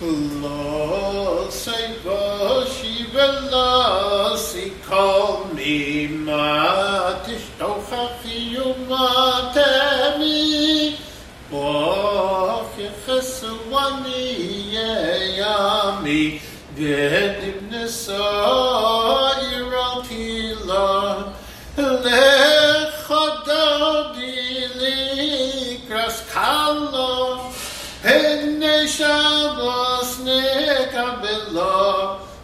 Lo say boshi vela si call me ma tishtochachi umatemi Bo cheswani yami Vedim nesa iratila Lechadadi likras kala Penne Shabbos